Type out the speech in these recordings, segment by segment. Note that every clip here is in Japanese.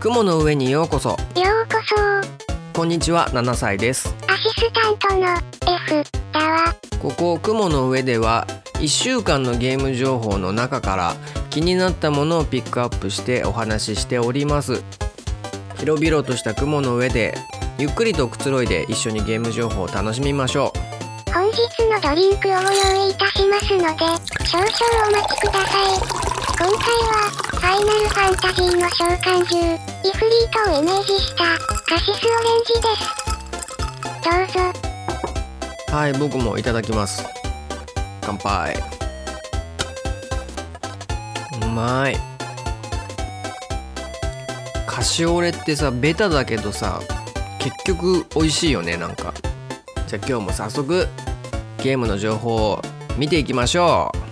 雲の上にようこそ。ようこそ。こんにちは7歳です。アシスタントの F だわ。ここ雲の上では1週間のゲーム情報の中から気になったものをピックアップしてお話ししております。広々とした雲の上でゆっくりとくつろいで一緒にゲーム情報を楽しみましょ本日のドリンクをご用意いたしますので少々お待ちください。今回はフファイナルファンタジーの召喚獣イフリートをイメージしたカシスオレンジです。どうぞ。はい僕もいただきます乾杯。うまい。カシオレってさベタだけどさ結局美味しいよねなんか。じゃあ今日も早速ゲームの情報を見ていきましょう。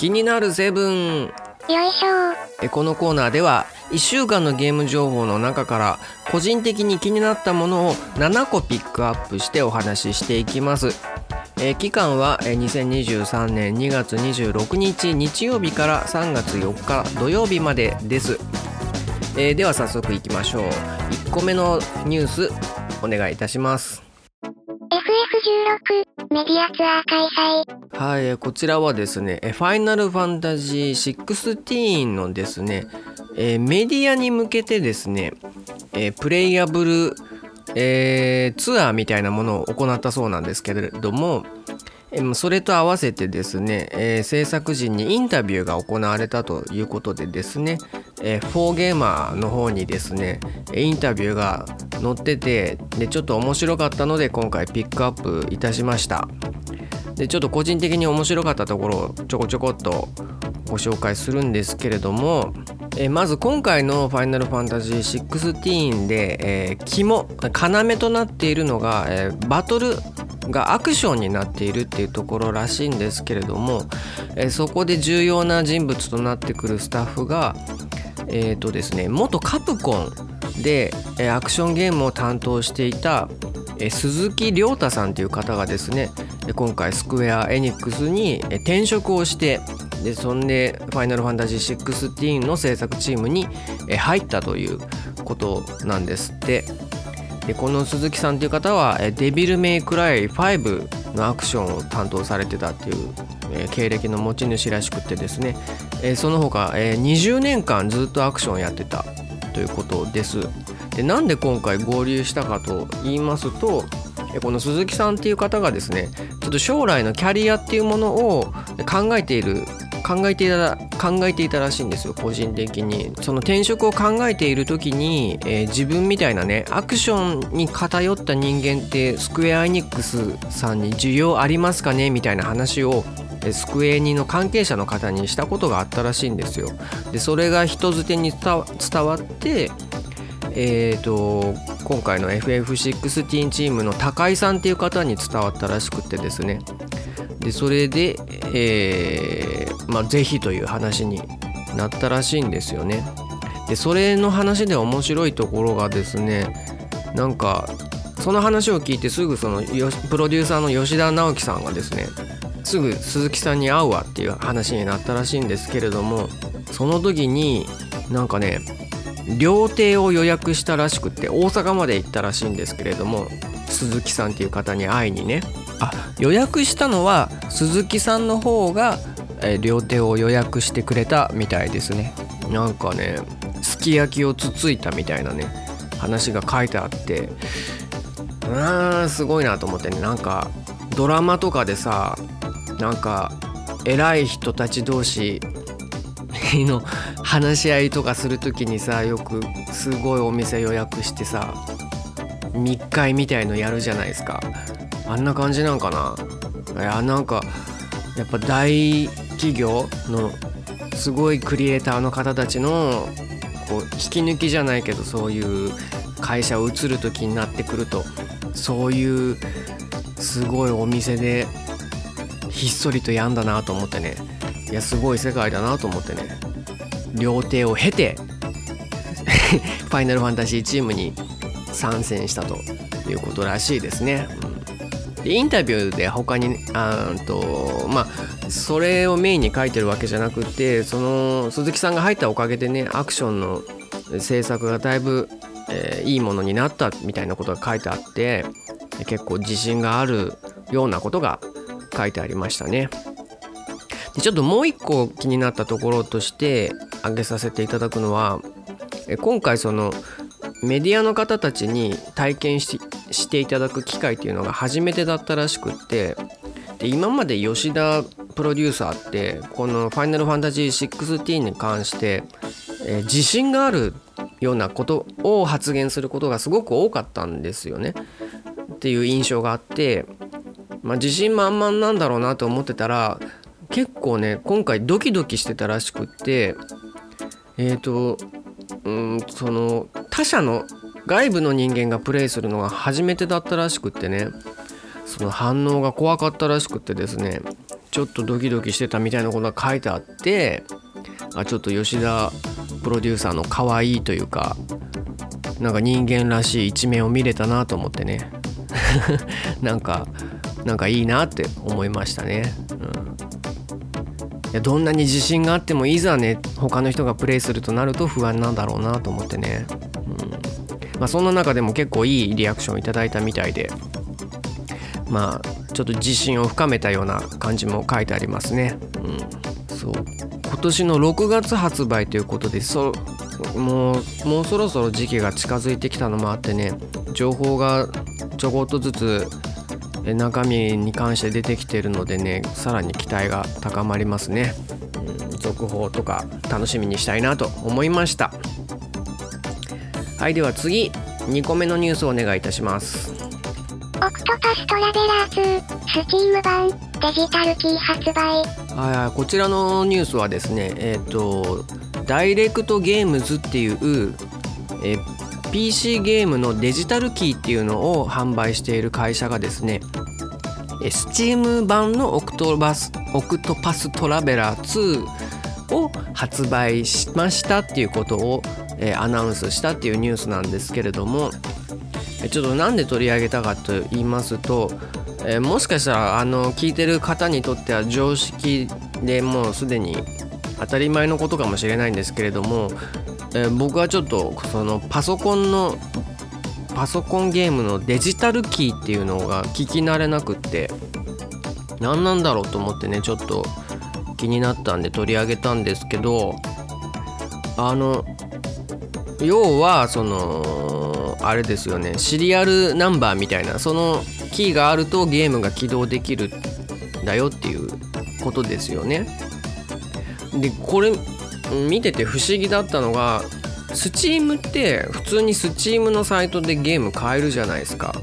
気になるセブン。よいしょ。えこのコーナーでは1週間のゲーム情報の中から個人的に気になったものを7個ピックアップしてお話ししていきます。え期間はえ2023年2月26日日曜日から3月4日土曜日までです、えーでは早速いきましょう。1個目のニュースお願いいたします。FF16 メディアツアー開催はい、こちらはですね、ファイナルファンタジー16のですね、えーメディアに向けてですね、えープレイヤブル、えーツアーみたいなものを行ったそうなんですけれども、えーそれと合わせてですね、え制作陣にインタビューが行われたということでですね、えー、4ゲーマーの方にですねインタビューが載っててでちょっと面白かったので今回ピックアップいたしました。でちょっと個人的に面白かったところをちょこちょこっとご紹介するんですけれども、えまず今回の「ファイナルファンタジー16」で、えー肝要となっているのが、えーバトルがアクションになっているっていうところらしいんですけれども、えーそこで重要な人物となってくるスタッフがえーとですね元カプコンで、アクションゲームを担当していた、鈴木亮太さんという方がですね今回スクエア・エニックスに転職をしてでそんで「ファイナルファンタジー16」の制作チームに入ったということなんですって。でこの鈴木さんという方はデビル・メイクライ5のアクションを担当されてたっていう経歴の持ち主らしくてですねえーその他、えー20年間ずっとアクションやってたということです。でなんで今回合流したかと言いますとこの鈴木さんっていう方がですねちょっと将来のキャリアっていうものを考えている考えていた考えていたらしいんですよ個人的にその転職を考えている時に、えー自分みたいなねアクションに偏った人間ってスクエア・エニックスさんに需要ありますかね？みたいな話をスクエニの関係者の方にしたことがあったらしいんですよ。でそれが人づてに伝わってえー、と今回の FF16 チームの高井さんっていう方に伝わったらしくてですね。でそれで、えーまあ、ぜひという話になったらしいんですよね。でそれの話で面白いところがですねなんかその話を聞いてすぐそのよプロデューサーの吉田直樹さんがですねすぐ鈴木さんに会うわっていう話になったらしいんですけれどもその時になんかね料亭を予約したらしくって大阪まで行ったらしいんですけれども鈴木さんっていう方に会いにね。あ。予約したのは鈴木さんの方が、えー料亭を予約してくれたみたいですね。なんかねすき焼きをつついたみたいなね話が書いてあってうーんすごいなと思ってね。なんかドラマとかでさなんか偉い人たち同士 の話し合いとかする時にさよくすごいお店予約してさ密会みたいのやるじゃないですか。あんな感じなんかな。いやなんかやっぱ大企業のすごいクリエイターの方たちのこう引き抜きじゃないけどそういう会社を移る時になってくるとそういうすごいお店でひっそりとやんだなと思ってね。いやすごい世界だなと思ってね。料亭を経て ファイナルファンタジーチームに参戦したということらしいですね。うん、でインタビューで他にあとまあそれをメインに書いてるわけじゃなくてその鈴木さんが入ったおかげでねアクションの制作がだいぶ、えー、いいものになったみたいなことが書いてあって結構自信があるようなことが書いてありましたね。でちょっともう一個気になったところとして挙げさせていただくのは今回そのメディアの方たちに体験ししていただく機会っていうのが初めてだったらしくってで今まで吉田プロデューサーってこの「ファイナルファンタジー16」に関して、えー、自信があるようなことを発言することがすごく多かったんですよね。っていう印象があって、まあ、自信満々なんだろうなと思ってたら結構ね今回ドキドキしてたらしくってえっ、ー、とうんその他者の外部の人間がプレイするのが初めてだったらしくってねその反応が怖かったらしくってですねちょっとドキドキしてたみたいなことが書いてあってあちょっと吉田プロデューサーの可愛いというかなんか人間らしい一面を見れたなと思ってね。なんかなんかいいなって思いましたね。うん。いやどんなに自信があってもいざね他の人がプレイするとなると不安なんだろうなと思ってね、うん。まあ、そんな中でも結構いいリアクションいただいたみたいでまあちょっと自信を深めたような感じも書いてありますね、うん、そう。今年の6月発売ということでそもうもうそろそろ時期が近づいてきたのもあってね情報がちょこっとずつ中身に関して出てきてるのでねさらに期待が高まりますね、うん、続報とか楽しみにしたいなと思いました。はいでは次2個目のニュースをお願いいたします。オクトパストラベラー2スチーム版デジタルキー発売。はいこちらのニュースはですねえっ、ー、とダイレクトゲームズっていう、え PC ゲームのデジタルキーっていうのを販売している会社がですね Steam 版のオクトパスオクトパストラベラー2を発売しましたっていうことを、え、アナウンスしたっていうニュースなんですけれどもちょっとなんで取り上げたかと言いますと、えー、もしかしたらあの聞いてる方にとっては常識でもうすでに当たり前のことかもしれないんですけれども、えー、僕はちょっとそのパソコンのパソコンゲームのデジタルキーっていうのが聞き慣れなくって何なんだろうと思ってねちょっと気になったんで取り上げたんですけどあの要はそのあれですよねシリアルナンバーみたいなそのキーがあるとゲームが起動できるんだよっていうことですよね。でこれ見てて不思議だったのがスチームって普通にスチームのサイトでゲーム買えるじゃないですか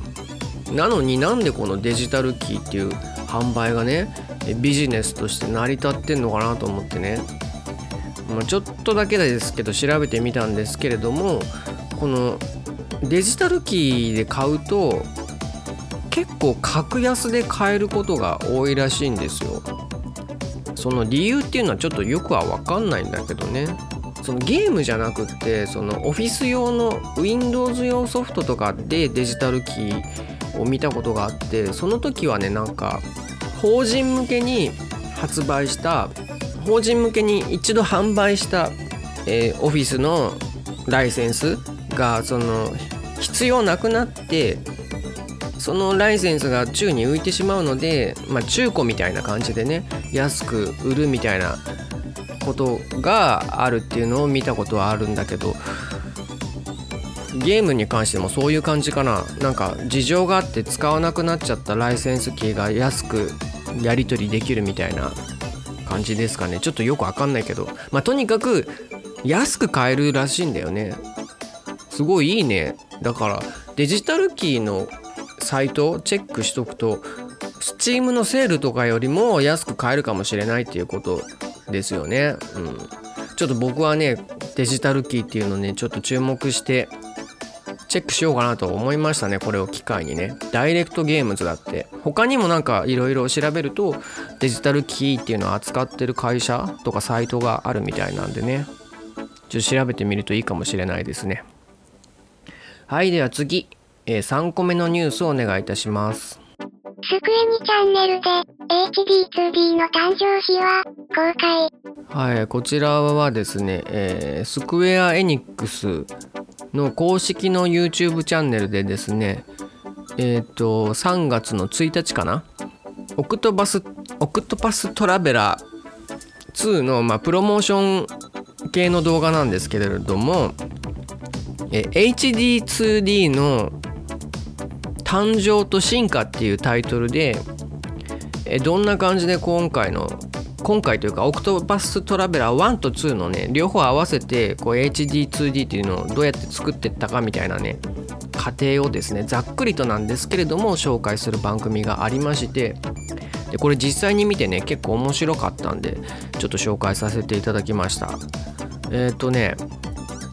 なのになんでこのデジタルキーっていう販売がねビジネスとして成り立ってんのかなと思ってね、まあ、ちょっとだけですけど調べてみたんですけれどもこのデジタルキーで買うと結構格安で買えることが多いらしいんですよ。その理由っていうのはちょっとよくは分かんないんだけどね。そのゲームじゃなくってそのオフィス用の Windows 用ソフトとかでデジタルキーを見たことがあってその時はねなんか法人向けに発売した法人向けに一度販売した、えー、オフィスのライセンスがその必要なくなってそのライセンスが宙に浮いてしまうので、まあ、中古みたいな感じでね安く売るみたいなことがあるっていうのを見たことはあるんだけどゲームに関してもそういう感じかな。なんか事情があって使わなくなっちゃったライセンスキーが安くやり取りできるみたいな感じですかね。ちょっとよくわかんないけど。まあとにかく安く買えるらしいんだよね。すごいいいね。だからデジタルキーのサイトをチェックしとくと Steam のセールとかよりも安く買えるかもしれないっていうことですよね。うん、ちょっと僕はねデジタルキーっていうのねちょっと注目してチェックしようかなと思いましたね。これを機会にね。ダイレクトゲームズだって。他にもなんかいろいろ調べるとデジタルキーっていうのを扱ってる会社とかサイトがあるみたいなんでね。ちょっと調べてみるといいかもしれないですね。はいでは次、えー3個目のニュースをお願いいたしますスクエニチャンネルで HD2D の誕生日は公開。はいこちらはですね、えースクエア・エニックスの公式の YouTube チャンネルでですねえっ、と3月の1日かな？オクトバスオクトパストラベラー2の、まあ、プロモーション系の動画なんですけれども、えー HD2D の誕生と進化っていうタイトルでえどんな感じで今回の今回というかオクトパストラベラー1と2のね両方合わせてこう HD2D っていうのをどうやって作ってったかみたいなね過程をですねざっくりとなんですけれども紹介する番組がありましてでこれ実際に見てね結構面白かったんでちょっと紹介させていただきました。えっ、とね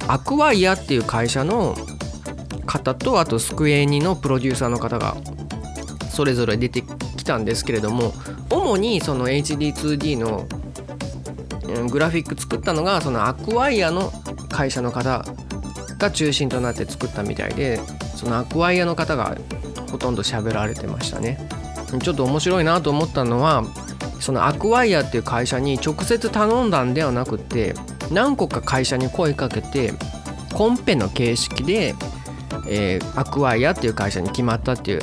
アクワイアっていう会社の方とあとスクエニのプロデューサーの方がそれぞれ出てきたんですけれども主にその HD2D のグラフィック作ったのがそのアクワイアの会社の方が中心となって作ったみたいでそのアクワイアの方がほとんど喋られてましたね。ちょっと面白いなと思ったのはそのアクワイアっていう会社に直接頼んだんではなくて何個か会社に声かけてコンペの形式で、えーアクワイアっていう会社に決まったっていう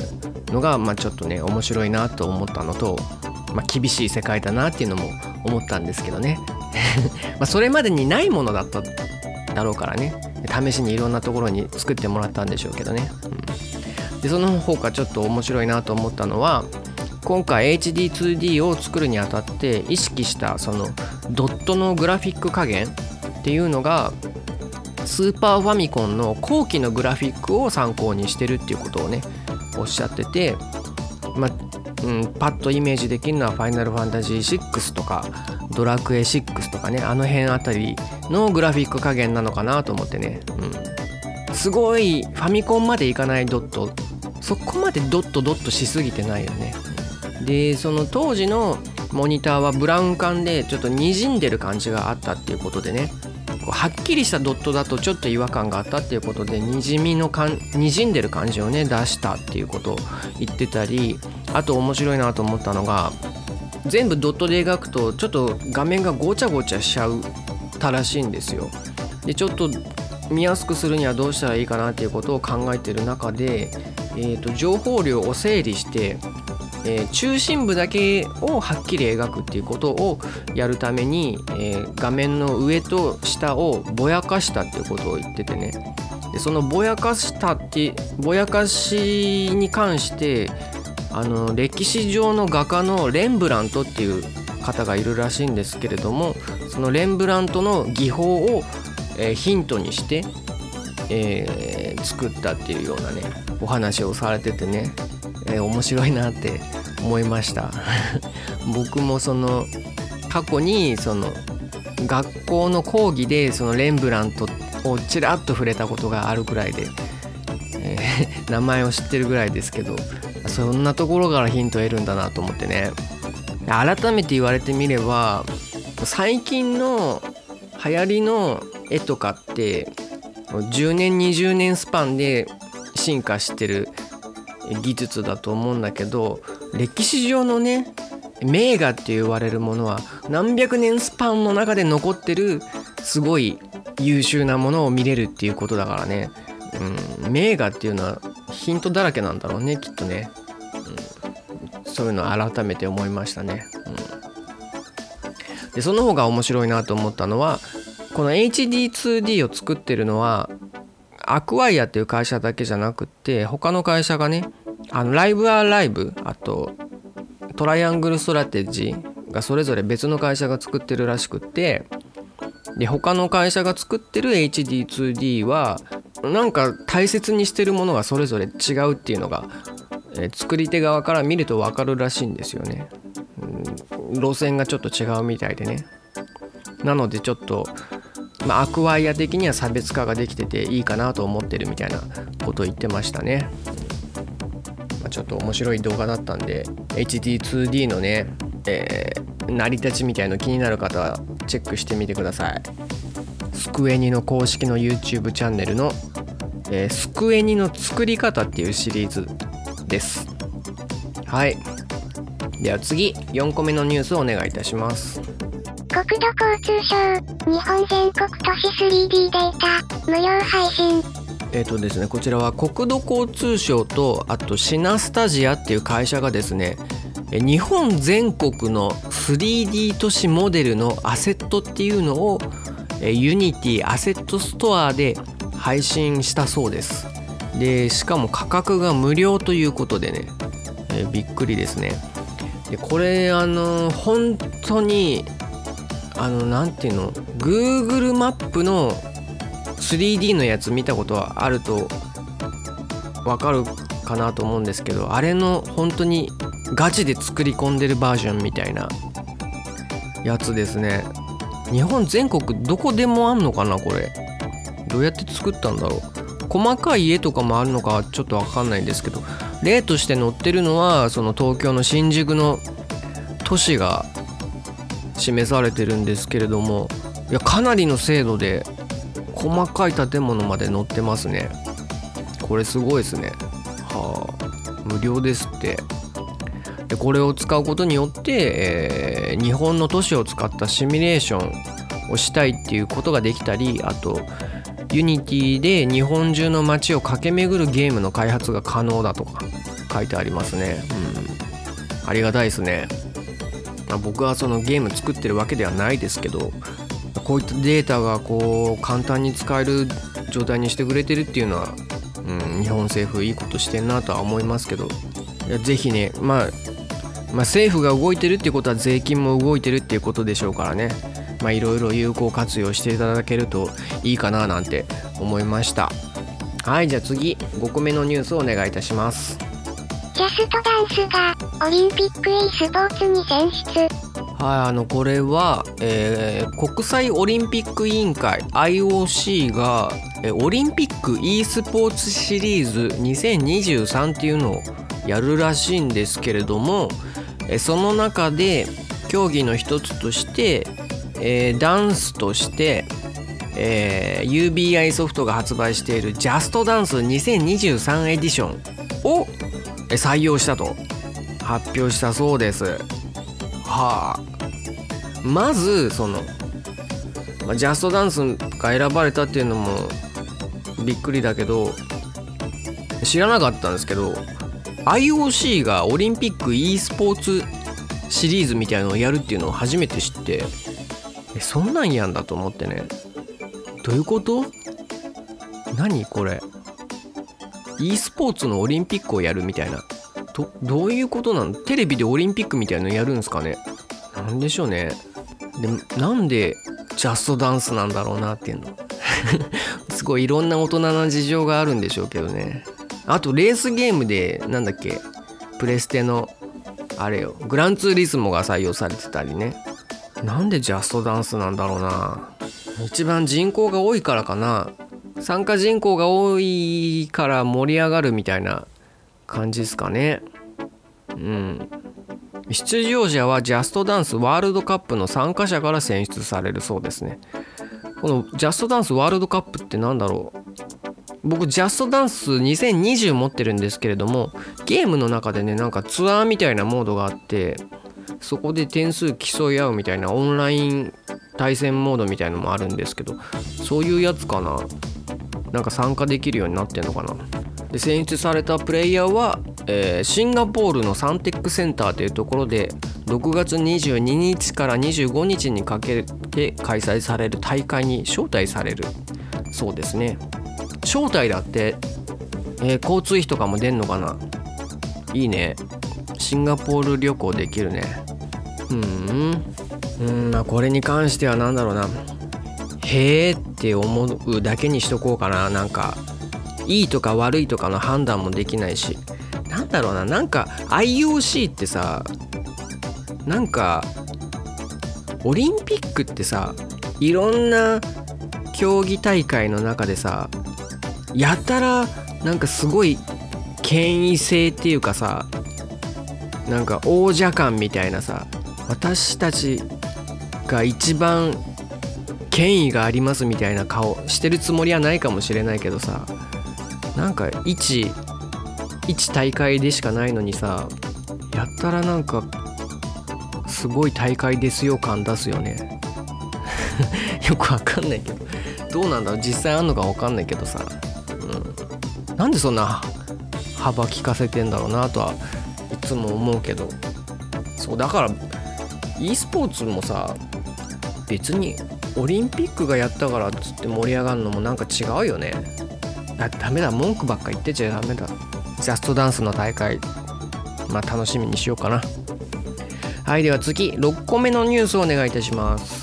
のが、まあ、ちょっとね面白いなと思ったのと、まあ、厳しい世界だなっていうのも思ったんですけどね。まあそれまでにないものだっただろうからね試しにいろんなところに作ってもらったんでしょうけどね、うん、でその他ちょっと面白いなと思ったのは今回 HD2D を作るにあたって意識したそのドットのグラフィック加減っていうのがスーパーファミコンの後期のグラフィックを参考にしてるっていうことをねおっしゃってて、まうん、パッとイメージできるのは「ファイナルファンタジー6」とか「ドラクエ6」とかねあの辺あたりのグラフィック加減なのかなと思ってね、うん、すごいファミコンまでいかないドットそこまでドットドットしすぎてないよね。でその当時のモニターはブラウン管でちょっと滲んでる感じがあったっていうことでね。こうはっきりしたドットだとちょっと違和感があったっていうことでにじみの感滲んでる感じをね出したっていうことを言ってたりあと面白いなと思ったのが全部ドットで描くとちょっと画面がごちゃごちゃしちゃうたらしいんですよ。でちょっと見やすくするにはどうしたらいいかなっていうことを考えてる中で、えー、と情報量を整理してえー中心部だけをはっきり描くっていうことをやるために、えー画面の上と下をぼやかしたっていうことを言っててね。でそのぼやかしたってぼやかしに関してあの歴史上の画家のレンブラントっていう方がいるらしいんですけれどもそのレンブラントの技法を、えーヒントにして、えー作ったっていうようなねお話をされててね、えー面白いなって思いました。僕もその過去にその学校の講義でそのレンブラントをちらっと触れたことがあるくらいで、えー 名前を知ってるぐらいですけどそんなところからヒントを得るんだなと思ってね。改めて言われてみれば最近の流行りの絵とかって10年20年スパンで進化してる技術だと思うんだけど歴史上のね名画って言われるものは何百年スパンの中で残ってるすごい優秀なものを見れるっていうことだからね、うん、名画っていうのはヒントだらけなんだろうねきっとね、うん、そういうの改めて思いましたね、うん、でその方が面白いなと思ったのはこの HD2D を作ってるのはアクワイアっていう会社だけじゃなくって他の会社がねあのライブアライブあとトライアングルストラテジーがそれぞれ別の会社が作ってるらしくってで他の会社が作ってる HD2D はなんか大切にしてるものがそれぞれ違うっていうのが、えー作り手側から見ると分かるらしいんですよね、うん、路線がちょっと違うみたいでね。なのでちょっとまあ、アクワイア的には差別化ができてていいかなと思ってるみたいなことを言ってましたね、ょっと面白い動画だったんで HD2D のね、えー成り立ちみたいの気になる方はチェックしてみてください。スクエニの公式の YouTube チャンネルのえー、スクエニの作り方っていうシリーズです。はい。では次4個目のニュースをお願いいたします。国土交通省日本全国都市 3D データ無料配信。え、ー、とですねこちらは国土交通省とあとシナスタジアっていう会社がですね日本全国の 3D 都市モデルのアセットっていうのをユニティアセットストアで配信したそうです。でしかも価格が無料ということでね、えー、びっくりですね。でこれあの本当にあの何ていうの Google マップの 3D のやつ見たことはあるとわかるかなと思うんですけどあれの本当にガチで作り込んでるバージョンみたいなやつですね。日本全国どこでもあんのかなこれ。どうやって作ったんだろう。細かい家とかもあるのかちょっと分かんないんですけど例として載ってるのはその東京の新宿の都市が示されてるんですけれどもいやかなりの精度で細かい建物まで載ってますね。これすごいですね。はあ。無料ですって。でこれを使うことによって、えー、日本の都市を使ったシミュレーションをしたいっていうことができたりあとユニティで日本中の街を駆け巡るゲームの開発が可能だとか書いてありますね。うん。ありがたいですね、まあ、僕はそのゲーム作ってるわけではないですけどこういったデータがこう簡単に使える状態にしてくれてるっていうのは、うん、日本政府いいことしてんなとは思いますけど。いやぜひね、まあ、まあ政府が動いてるっていうことは税金も動いてるっていうことでしょうからね。いろいろ有効活用していただけるといいかななんて思いました。はいじゃあ次5個目のニュースをお願いいたします。ジャストダンスがオリンピック e スポーツに選出。はいあのこれは、えー、国際オリンピック委員会 IOC がえオリンピック e スポーツシリーズ2023っていうのをやるらしいんですけれどもえその中で競技の一つとしてえ、ダンスとして、え、UBI ソフトが発売しているジャストダンス2023エディションを採用したと発表したそうです。はあ。まずその、まあ、ジャストダンスが選ばれたっていうのもびっくりだけど知らなかったんですけど IOC がオリンピック e スポーツシリーズみたいのをやるっていうのを初めて知ってえそんなんやんだと思ってね。どういうこと？何これ？e スポーツのオリンピックをやるみたいな。どどういうことなのテレビでオリンピックみたいのやるんすかね？なんでしょうね。でなんでジャストダンスなんだろうなっていうの。すごいいろんな大人な事情があるんでしょうけどね。あとレースゲームでなんだっけ。プレステのあれよ。グランツーリスモが採用されてたりね。なんでジャストダンスなんだろうな。一番人口が多いからかな。参加人口が多いから盛り上がるみたいな感じですかね。うん。出場者はジャストダンスワールドカップの参加者から選出されるそうですね。このジャストダンスワールドカップって何だろう？僕ジャストダンス2020持ってるんですけれどもゲームの中でねなんかツアーみたいなモードがあってそこで点数競い合うみたいなオンライン対戦モードみたいのもあるんですけどそういうやつかな？なんか参加できるようになってんのかな？で選出されたプレイヤーは、えー、シンガポールのサンテックセンターというところで6月22日から25日にかけて開催される大会に招待される。そうですね。招待だって、えー、交通費とかも出んのかな？いいね。シンガポール旅行できるね。うん。うんまあこれに関しては何だろうな。へえって思うだけにしとこうかな。なんかいいとか悪いとかの判断もできないし。なんだろうな。なんか IOC ってさなんかオリンピックってさいろんな競技大会の中でさやたらなんかすごい権威性っていうかさなんか王者感みたいなさ私たちが一番権威がありますみたいな顔してるつもりはないかもしれないけどさなんか一一大会でしかないのにさやったらなんかすごい大会ですよ感出すよね。よくわかんないけど。どうなんだろう？実際あんのかわかんないけどさ、うん、なんでそんな幅利かせてんだろうなとはいつも思うけど。そうだから e スポーツもさ別にオリンピックがやったからっつって盛り上がるのもなんか違うよね。だダメだ文句ばっか言ってちゃダメだ。ジャストダンスの大会。まあ楽しみにしようかな。はいでは次。6個目のニュースをお願いいたします。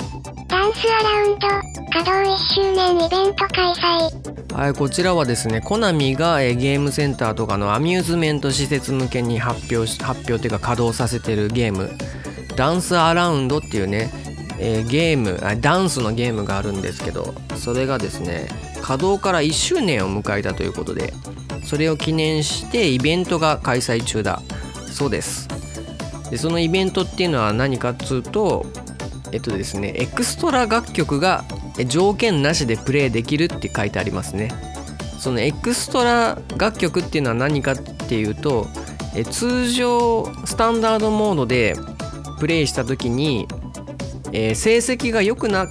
ダンスアラウンド稼働1周年イベント開催。はいこちらはですねコナミが、えーゲームセンターとかのアミューズメント施設向けに発表し発表っていうか稼働させてるゲーム。ダンスアラウンドっていうね、えーゲームあダンスのゲームがあるんですけどそれがですね稼働から1周年を迎えたということでそれを記念してイベントが開催中だ。そうです。でそのイベントっていうのは何かっつうとえっとですねエクストラ楽曲がえ条件なしでプレイできるって書いてありますね。そのエクストラ楽曲っていうのは何かっていうとえ通常スタンダードモードでプレイした時に、えー成績が良くな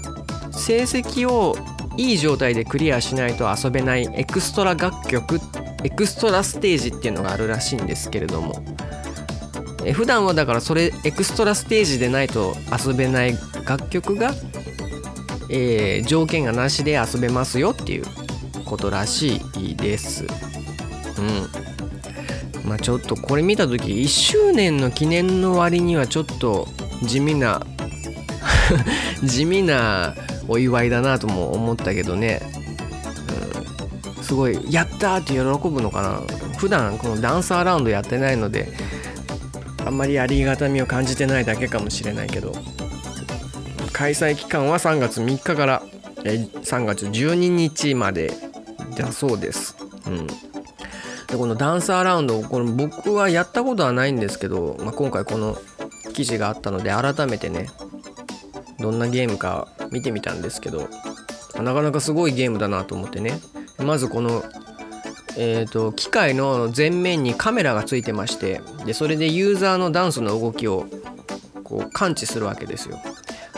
成績をいい状態でクリアしないと遊べないエクストラ楽曲エクストラステージっていうのがあるらしいんですけれどもえ普段はだからそれエクストラステージでないと遊べない楽曲が、えー条件がなしで遊べますよっていうことらしいです。うん。まあちょっとこれ見た時1周年の記念の割にはちょっと地味な 地味なお祝いだなとも思ったけどね、うん、すごい「やった!」って喜ぶのかな普段このダンスアラウンドやってないのであんまりありがたみを感じてないだけかもしれないけど開催期間は3月3日からえ3月12日までだそうです。うん、でこのダンスアラウンドこれ僕はやったことはないんですけど、まあ、今回この記事があったので改めてねどんなゲームか見てみたんですけどなかなかすごいゲームだなと思ってねまずこのえー、と機械の前面にカメラがついてましてでそれでユーザーのダンスの動きをこう感知するわけですよ。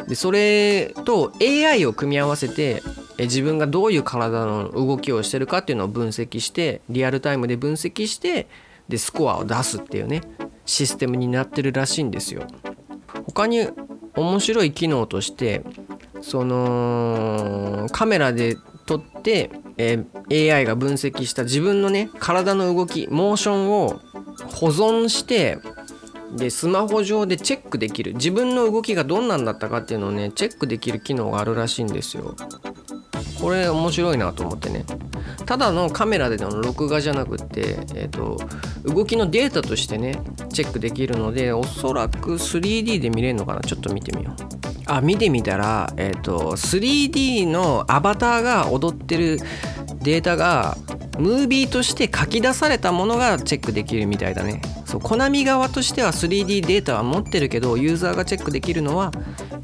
でそれと AI を組み合わせて自分がどういう体の動きをしてるかっていうのを分析してリアルタイムで分析してでスコアを出すっていうねシステムになってるらしいんですよ。他に面白い機能としてそのカメラで撮って、えー AI が分析した自分のね体の動きモーションを保存してでスマホ上でチェックできる自分の動きがどんなんだったかっていうのをねチェックできる機能があるらしいんですよ。これ面白いなと思ってね。ただのカメラでの録画じゃなくて、えー、と動きのデータとしてねチェックできるのでおそらく 3D で見れるのかな。ちょっと見てみよう。あ見てみたら、えー、と 3D のアバターが踊ってるデータがムービーとして書き出されたものがチェックできるみたいだね。そうコナミ側としては 3D データは持ってるけどユーザーがチェックできるのは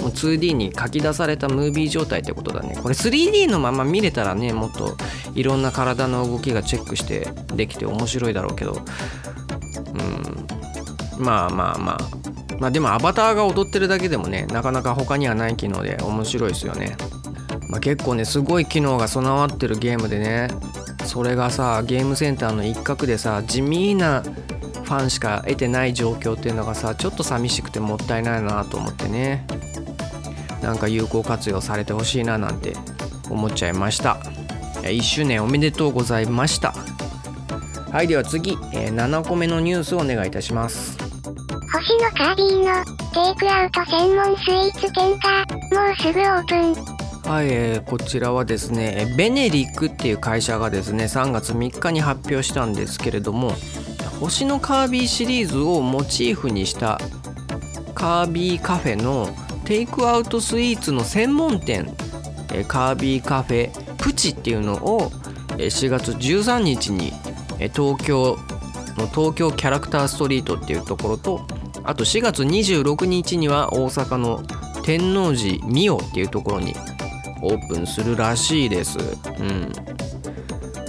もう 2D に書き出されたムービー状態ってことだね。これ 3D のまま見れたらねもっといろんな体の動きがチェックしてできて面白いだろうけど。うん。まあまあまあ。まあでもアバターが踊ってるだけでもねなかなか他にはない機能で面白いですよね。まあ、結構ねすごい機能が備わってるゲームでねそれがさゲームセンターの一角でさ地味なファンしか得てない状況っていうのがさちょっと寂しくてもったいないなと思ってね。なんか有効活用されてほしいななんて思っちゃいました。1周年おめでとうございました。はいでは次、え7個目のニュースをお願いいたします。星のカービィのテイクアウト専門スイーツ店がもうすぐオープン。はい、えーこちらはですねベネリックっていう会社がですね3月3日に発表したんですけれども星のカービィシリーズをモチーフにしたカービィカフェのテイクアウトスイーツの専門店えーカービィカフェプチっていうのを4月13日に東京の東京キャラクターストリートっていうところとあと4月26日には大阪の天王寺ミオっていうところにオープンするらしいです。うん、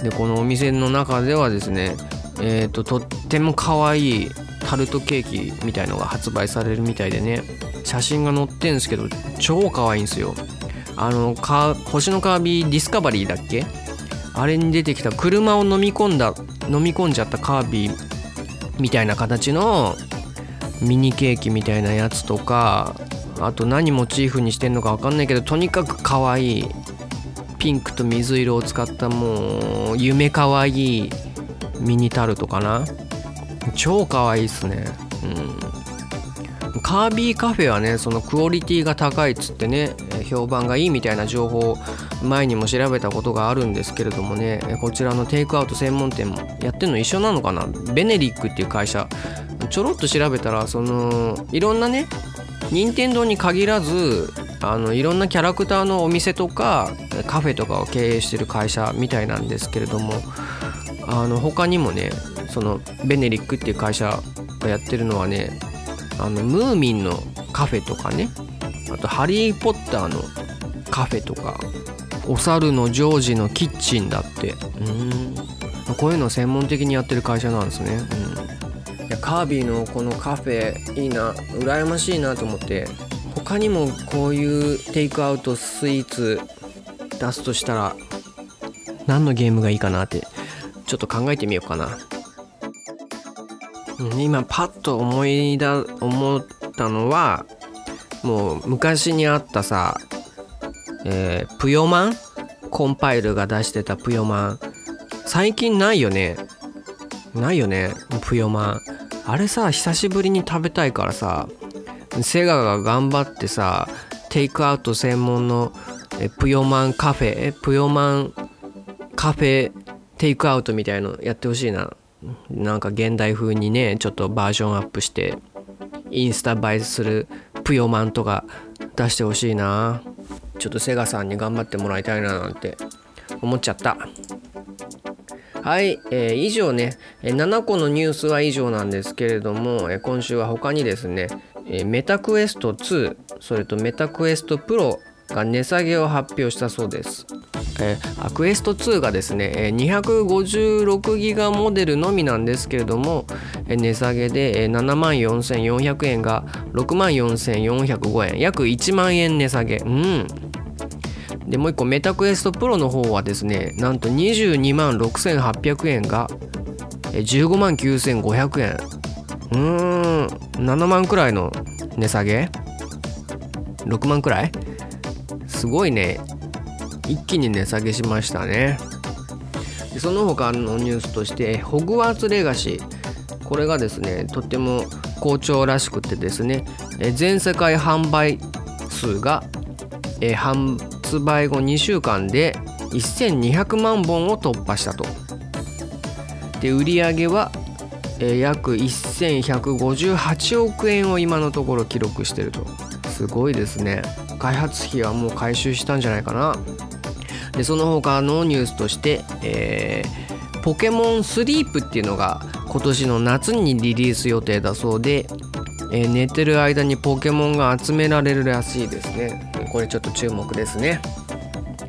でこのお店の中ではですねえーと、とっても可愛いタルトケーキみたいのが発売されるみたいでね写真が載ってんですけど超可愛いんですよ。あのか星のカービィディスカバリーだっけ？あれに出てきた車を飲み込んだ飲み込んじゃったカービィみたいな形のミニケーキみたいなやつとかあと何モチーフにしてんのか分かんないけどとにかく可愛いピンクと水色を使ったもう夢可愛いミニタルトかな。超可愛いっすね。うん。カービィカフェはねそのクオリティが高いっつってね評判がいいみたいな情報を前にも調べたことがあるんですけれどもねこちらのテイクアウト専門店もやってるの一緒なのかな？ベネリックっていう会社ちょろっと調べたらそのいろんなね任天堂に限らずあのいろんなキャラクターのお店とかカフェとかを経営してる会社みたいなんですけれどもあの他にもねそのベネリックっていう会社がやってるのはねあのムーミンのカフェとかねあとハリー・ポッターのカフェとかお猿のジョージのキッチンだって。うん。こういうのを専門的にやってる会社なんですね、うん、いやカービィのこのカフェいいな羨ましいなと思って他にもこういうテイクアウトスイーツ出すとしたら何のゲームがいいかなってちょっと考えてみようかな。今パッと思いだ思ったのはもう昔にあったさ、えー、プヨマン？コンパイルが出してたプヨマン。最近ないよね。ないよねプヨマン。あれさ久しぶりに食べたいからさセガが頑張ってさテイクアウト専門のえプヨマンカフェプヨマンカフェテイクアウトみたいのやってほしいな。なんか現代風にねちょっとバージョンアップしてインスタ映えするプヨマンとか出してほしいな。ちょっとセガさんに頑張ってもらいたいななんて思っちゃった。はい、えー、以上ね7個のニュースは以上なんですけれども今週は他にですねメタクエスト2それとメタクエストプロが値下げを発表したそうです。えー、クエスト2がですね256ギガモデルのみなんですけれども値下げで7万4400円が6万4405円約1万円値下げ。うん。でもう一個メタクエストプロの方はですねなんと22万6800円が15万9500円。うーん7万くらいの値下げ？6万くらい？すごいね。一気に値下げしましたね。でその他のニュースとしてホグワーツレガシー。これがですねとっても好調らしくてですね全世界販売数がえ発売後2週間で1200万本を突破したと。で売り上げは約1158億円を今のところ記録してると。すごいですね。開発費はもう回収したんじゃないかな。でその他のニュースとして、えー、ポケモンスリープっていうのが今年の夏にリリース予定だそうで、えー、寝てる間にポケモンが集められるらしいですね。これちょっと注目ですね。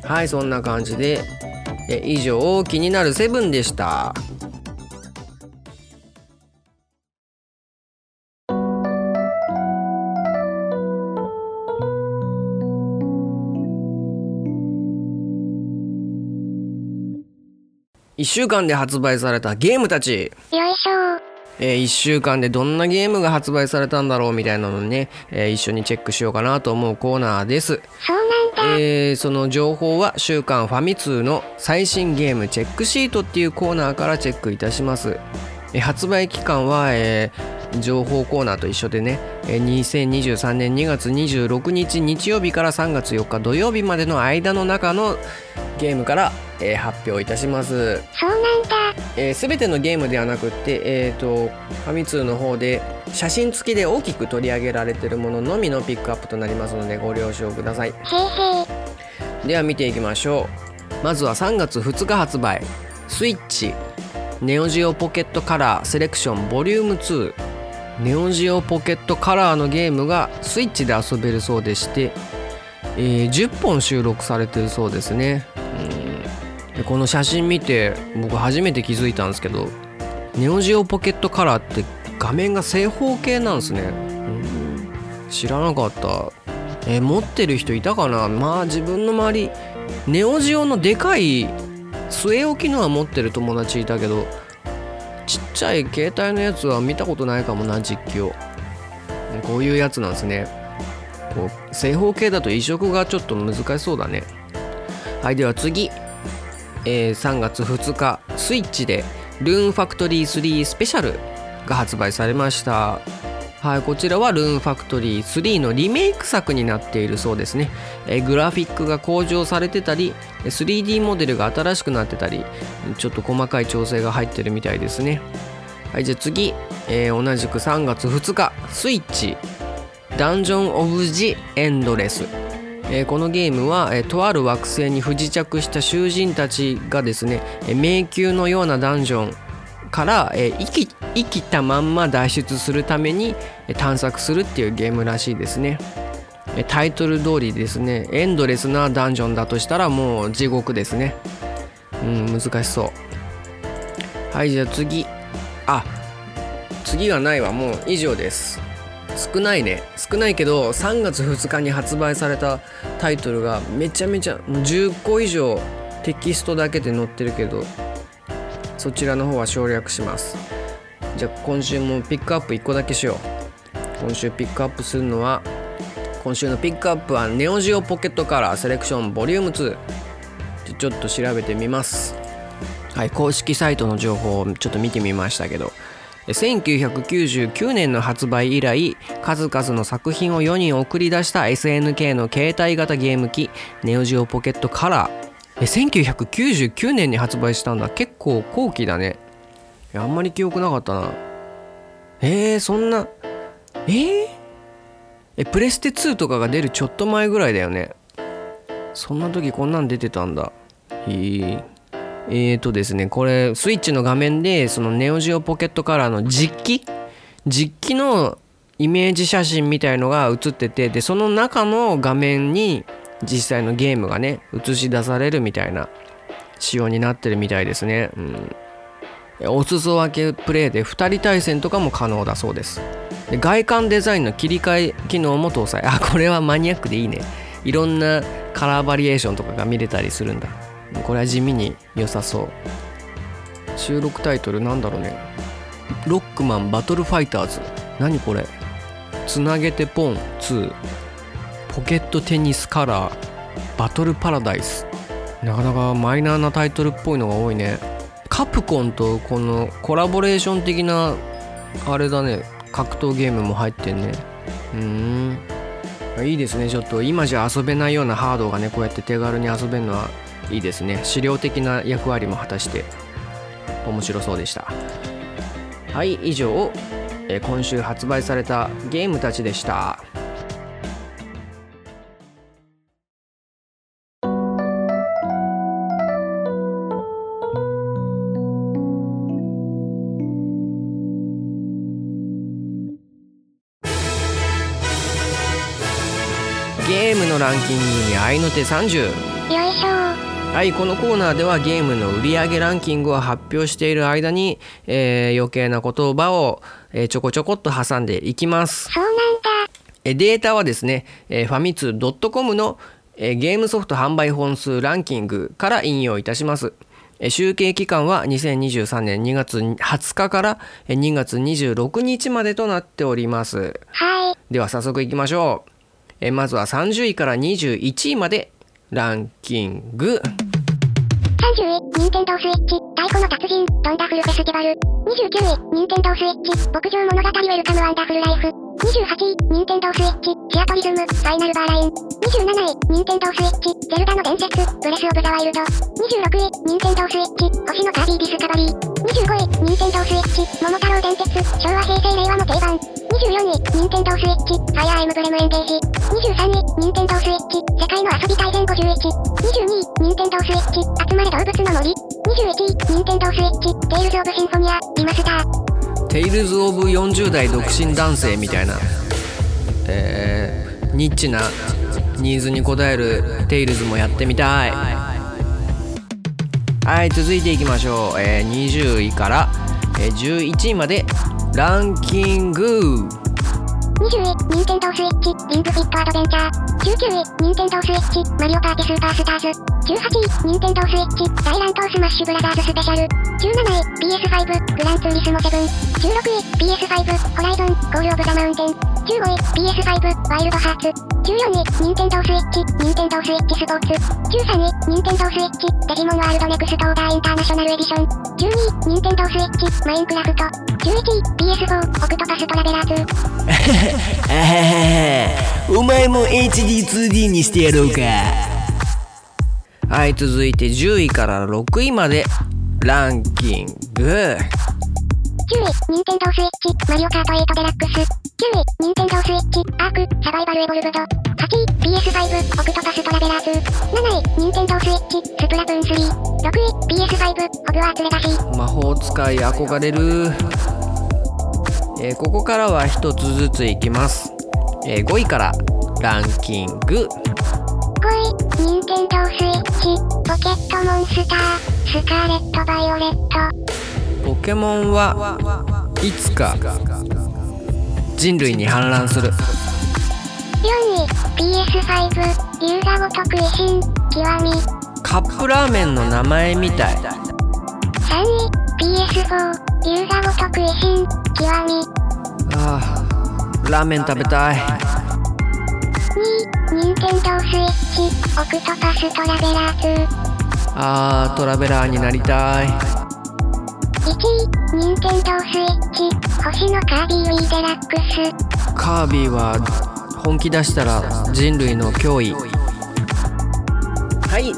はいそんな感じで、え以上気になるセブンでした。1週間で発売されたゲームたち。よいしょ。えー、1週間でどんなゲームが発売されたんだろうみたいなのね、えー、一緒にチェックしようかなと思うコーナーです。えー、その情報は週刊ファミ通の最新ゲームチェックシートっていうコーナーからチェックいたします、えー、発売期間は、えー、情報コーナーと一緒でね、えー、2023年2月26日日曜日から3月4日土曜日までの間の中のゲームからえー、発表いたします。そうなんだ、えー、全てのゲームではなくて、えーと、ファミ通の方で写真付きで大きく取り上げられているもののみのピックアップとなりますのでご了承ください。では見ていきましょう。まずは3月2日発売。スイッチ。ネオジオポケットカラーセレクションボリューム2ネオジオポケットカラーのゲームがスイッチで遊べるそうでして、えー、10本収録されてるそうですねでこの写真見て僕初めて気づいたんですけどネオジオポケットカラーって画面が正方形なんですね。うん。知らなかった。え持ってる人いたかな？まあ自分の周りネオジオのでかい据え置きのは持ってる友達いたけどちっちゃい携帯のやつは見たことないかもな実況。こういうやつなんですね。こう正方形だと移植がちょっと難しそうだね。はいでは次、えー3月2日スイッチでルーンファクトリー3スペシャルが発売されました。はいこちらはルーンファクトリー3のリメイク作になっているそうですね、えーグラフィックが向上されてたり 3D モデルが新しくなってたりちょっと細かい調整が入ってるみたいですね。はいじゃあ次、えー同じく3月2日スイッチ。ダンジョン・オブ・ジ・エンドレス、えーこのゲームは、えーとある惑星に不時着した囚人たちがですね、え迷宮のようなダンジョンから、え生き生きたまんま脱出するためにえ探索するっていうゲームらしいですね。えタイトル通りですねエンドレスなダンジョンだとしたらもう地獄ですね。うん難しそう。はいじゃあ次。あ次がないわ。もう以上です。少ないね。少ないけど3月2日に発売されたタイトルがめちゃめちゃ10個以上テキストだけで載ってるけどそちらの方は省略します。じゃあ今週もピックアップ1個だけしよう。今週ピックアップするのは今週のピックアップはネオジオポケットカラーセレクションボリューム2ちょっと調べてみます。はい公式サイトの情報をちょっと見てみましたけど。1999年の発売以来数々の作品を世に送り出した SNK の携帯型ゲーム機ネオジオポケットカラー。え1999年に発売したんだ。結構後期だね。あんまり記憶なかったな。えー、そんなえー、えプレステ2とかが出るちょっと前ぐらいだよね。そんな時こんなん出てたんだ。へええーとですねこれスイッチの画面でそのネオジオポケットカラーの実機？実機のイメージ写真みたいのが映っててでその中の画面に実際のゲームがね映し出されるみたいな仕様になってるみたいですね、うん、お裾分けプレイで2人対戦とかも可能だそうです。で外観デザインの切り替え機能も搭載。あこれはマニアックでいいね。いろんなカラーバリエーションとかが見れたりするんだ。これは地味に良さそう。収録タイトルなんだろうね。ロックマンバトルファイターズ。何これ。つなげてポン2ポケットテニスカラー。バトルパラダイス。なかなかマイナーなタイトルっぽいのが多いね。カプコンとこのコラボレーション的なあれだね。格闘ゲームも入ってんね。うーん。いいですねちょっと。今じゃ遊べないようなハードがねこうやって手軽に遊べるのは。いいですね。資料的な役割も果たして面白そうでした。はい以上、えー今週発売されたゲームたちでした。ゲームのランキングに合いの手30よいしょ。はいこのコーナーではゲームの売上ランキングを発表している間に、えー余計な言葉を、えーちょこちょこっと挟んでいきますそうなんだ。えーデータはですね、えーファミツー .com の、えーゲームソフト販売本数ランキングから引用いたします。えー集計期間は2023年2月20日からえー2月26日までとなっております。はい。では早速いきましょう。えーまずは30位から21位までランキング。30位、任天堂スイッチ、太鼓の達人、ドンダフルフェスティバル。29位、任天堂スイッチ、牧場物語ウェルカムワンダフルライフ。28位、任天堂スイッチ、シアトリズム、ファイナルバーライン。27位、任天堂スイッチ、ゼルダの伝説、ブレスオブザワイルド。26位、任天堂スイッチ、星のカービィディスカバリー。25位、任天堂スイッチ、桃太郎電鉄、昭和平成令和の定番。24位、任天堂スイッチ、ファイアーエムブレムエンゲージ。23位、任天堂スイッチ、世界の遊び大全51。22位、任天堂スイッチ、集まれ動物の森。21位、任天堂スイッチ、テイルズオブシンフォニア、リマスター。テイルズ・オブ40代独身男性みたいな、えーニッチなニーズに応えるテイルズもやってみたいはい続いていきましょう、えー20位から、えー11位までランキング20位、ニンテンドースイッチ、リングフィットアドベンチャー。19位、ニンテンドースイッチ、マリオパーティスーパースターズ。18位、ニンテンドースイッチ、大乱闘スマッシュブラザーズスペシャル。17位、PS5、グランツーリスモ7。16位、PS5、ホライゾン、コールオブザマウンテン。15位、PS5、ワイルドハーツ。14位、ニンテンドースイッチ、ニンテンドースイッチスポーツ。13位、ニンテンドースイッチ、デジモンワールドネクストオーダーインターナショナルエディション。12位、ニンテンドースイッチ、マインクラフト。11位、PS4、オクトパストラベラー2。お前も HD2D にしてやろうかはい続いて10位から6位までランキング9位、ニンテンドースイッチ、マリオカート8デラックス。9位、ニンテンドースイッチ、アーク、サバイバルエボルブド。8位、PS5、オクトパストラベラーズ。7位、ニンテンドースイッチ、スプラトゥーン3。6位、PS5、ホグワーツレガシー。魔法使い憧れる、えーここからは一つずついきます、えー5位からランキング5位、ニンテンドースイッチ、ポケットモンスター、スカーレット・バイオレット。ポケモンはいつか人類に反乱する4位、PS5、龍が如く維新、極み。カップラーメンの名前みたい3位、PS4、龍が如く維新、極み。あーラーメン食べたい2位、ニンテンドースイッチ、オクトパストラベラー2。あートラベラーになりたい1位、ニンテンドースイッチ、星のカービィウィーデラックス。カービィは本気出したら人類の脅威。はい。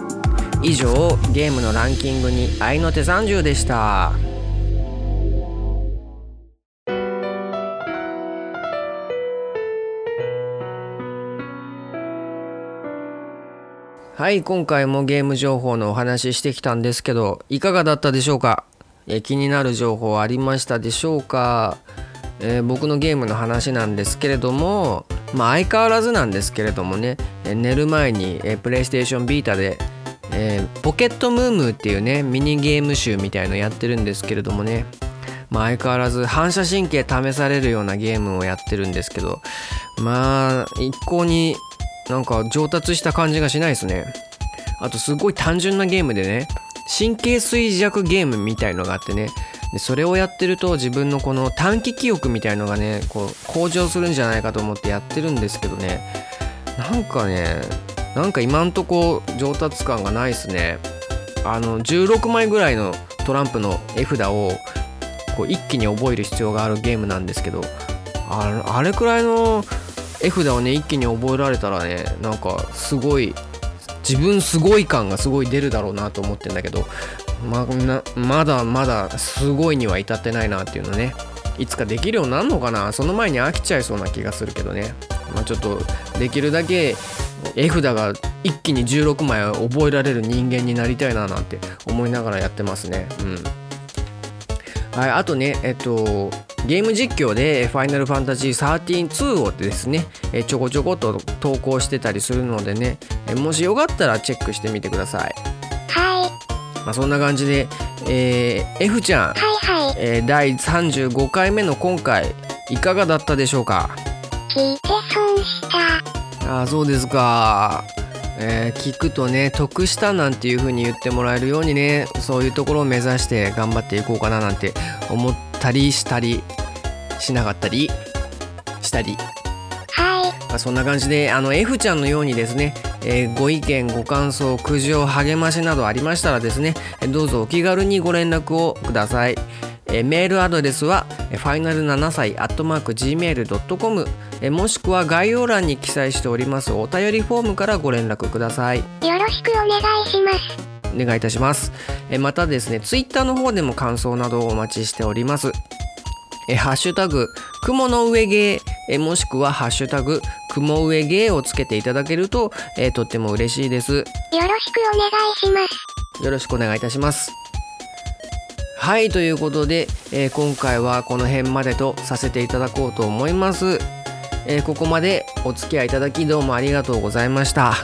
以上ゲームのランキングに合いの手30でした。はい今回もゲーム情報のお話ししてきたんですけどいかがだったでしょうか？え気になる情報ありましたでしょうか？えー僕のゲームの話なんですけれども、まあ、相変わらずなんですけれどもね、え寝る前に、えー、プレイステーションビータで、えーポケットムームーっていうねミニゲーム集みたいのやってるんですけれどもね、まあ、相変わらず反射神経試されるようなゲームをやってるんですけどまあ一向になんか上達した感じがしないですね。あとすごい単純なゲームでね神経衰弱ゲームみたいのがあってね。でそれをやってると自分のこの短期記憶みたいのがねこう向上するんじゃないかと思ってやってるんですけどね。なんかねなんか今んとこ上達感がないですね。あの16枚ぐらいのトランプの絵札をこう一気に覚える必要があるゲームなんですけど。ああれくらいの絵札をね一気に覚えられたらねなんかすごい自分すごい感がすごい出るだろうなと思ってんだけどまなまだまだすごいには至ってないなっていうのね。いつかできるようになるのかな？その前に飽きちゃいそうな気がするけどね。まあちょっとできるだけ絵札が一気に16枚覚えられる人間になりたいななんて思いながらやってますね。うん。はい、あとね、えっと、ゲーム実況で「ファイナルファンタジー132」をですねえちょこちょこっと投稿してたりするのでねえもしよかったらチェックしてみてください、はい、まあ、そんな感じで、えー F ちゃん、はいはい。えー第35回目の今回いかがだったでしょうか？聞いて損した。あーそうですか、えー聞くとね得したなんていう風に言ってもらえるようにねそういうところを目指して頑張っていこうかななんて思ったりしたりしなかったりしたり、はい、まあ、そんな感じであの F ちゃんのようにですね、えーご意見ご感想苦情励ましなどありましたらですねえーどうぞお気軽にご連絡をください。えーメールアドレスはファイナル7歳アットマーク Gmail.com えーもしくは概要欄に記載しておりますお便りフォームからご連絡ください。よろしくお願いします。お願いいたします。えーまたですねツイッターの方でも感想などをお待ちしております。えーハッシュタグ雲の上芸えーもしくはハッシュタグ雲上芸をつけていただけると、えーとっても嬉しいです。よろしくお願いします。よろしくお願いいたします。はいということで、えー今回はこの辺までとさせていただこうと思います、えーここまでお付き合いいただきどうもありがとうございました。あ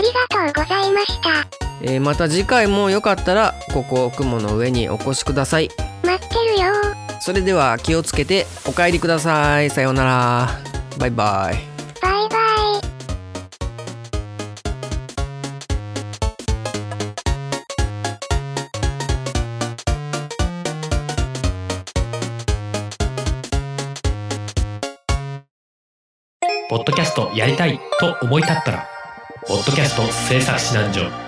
りがとうございました。えーまた次回もよかったらここ雲の上にお越しください。待ってるよ。それでは気をつけてお帰りください。さようなら。バイバイ。バイバイ。ポッドキャストやりたいと思い立ったら、ポッドキャスト制作指南所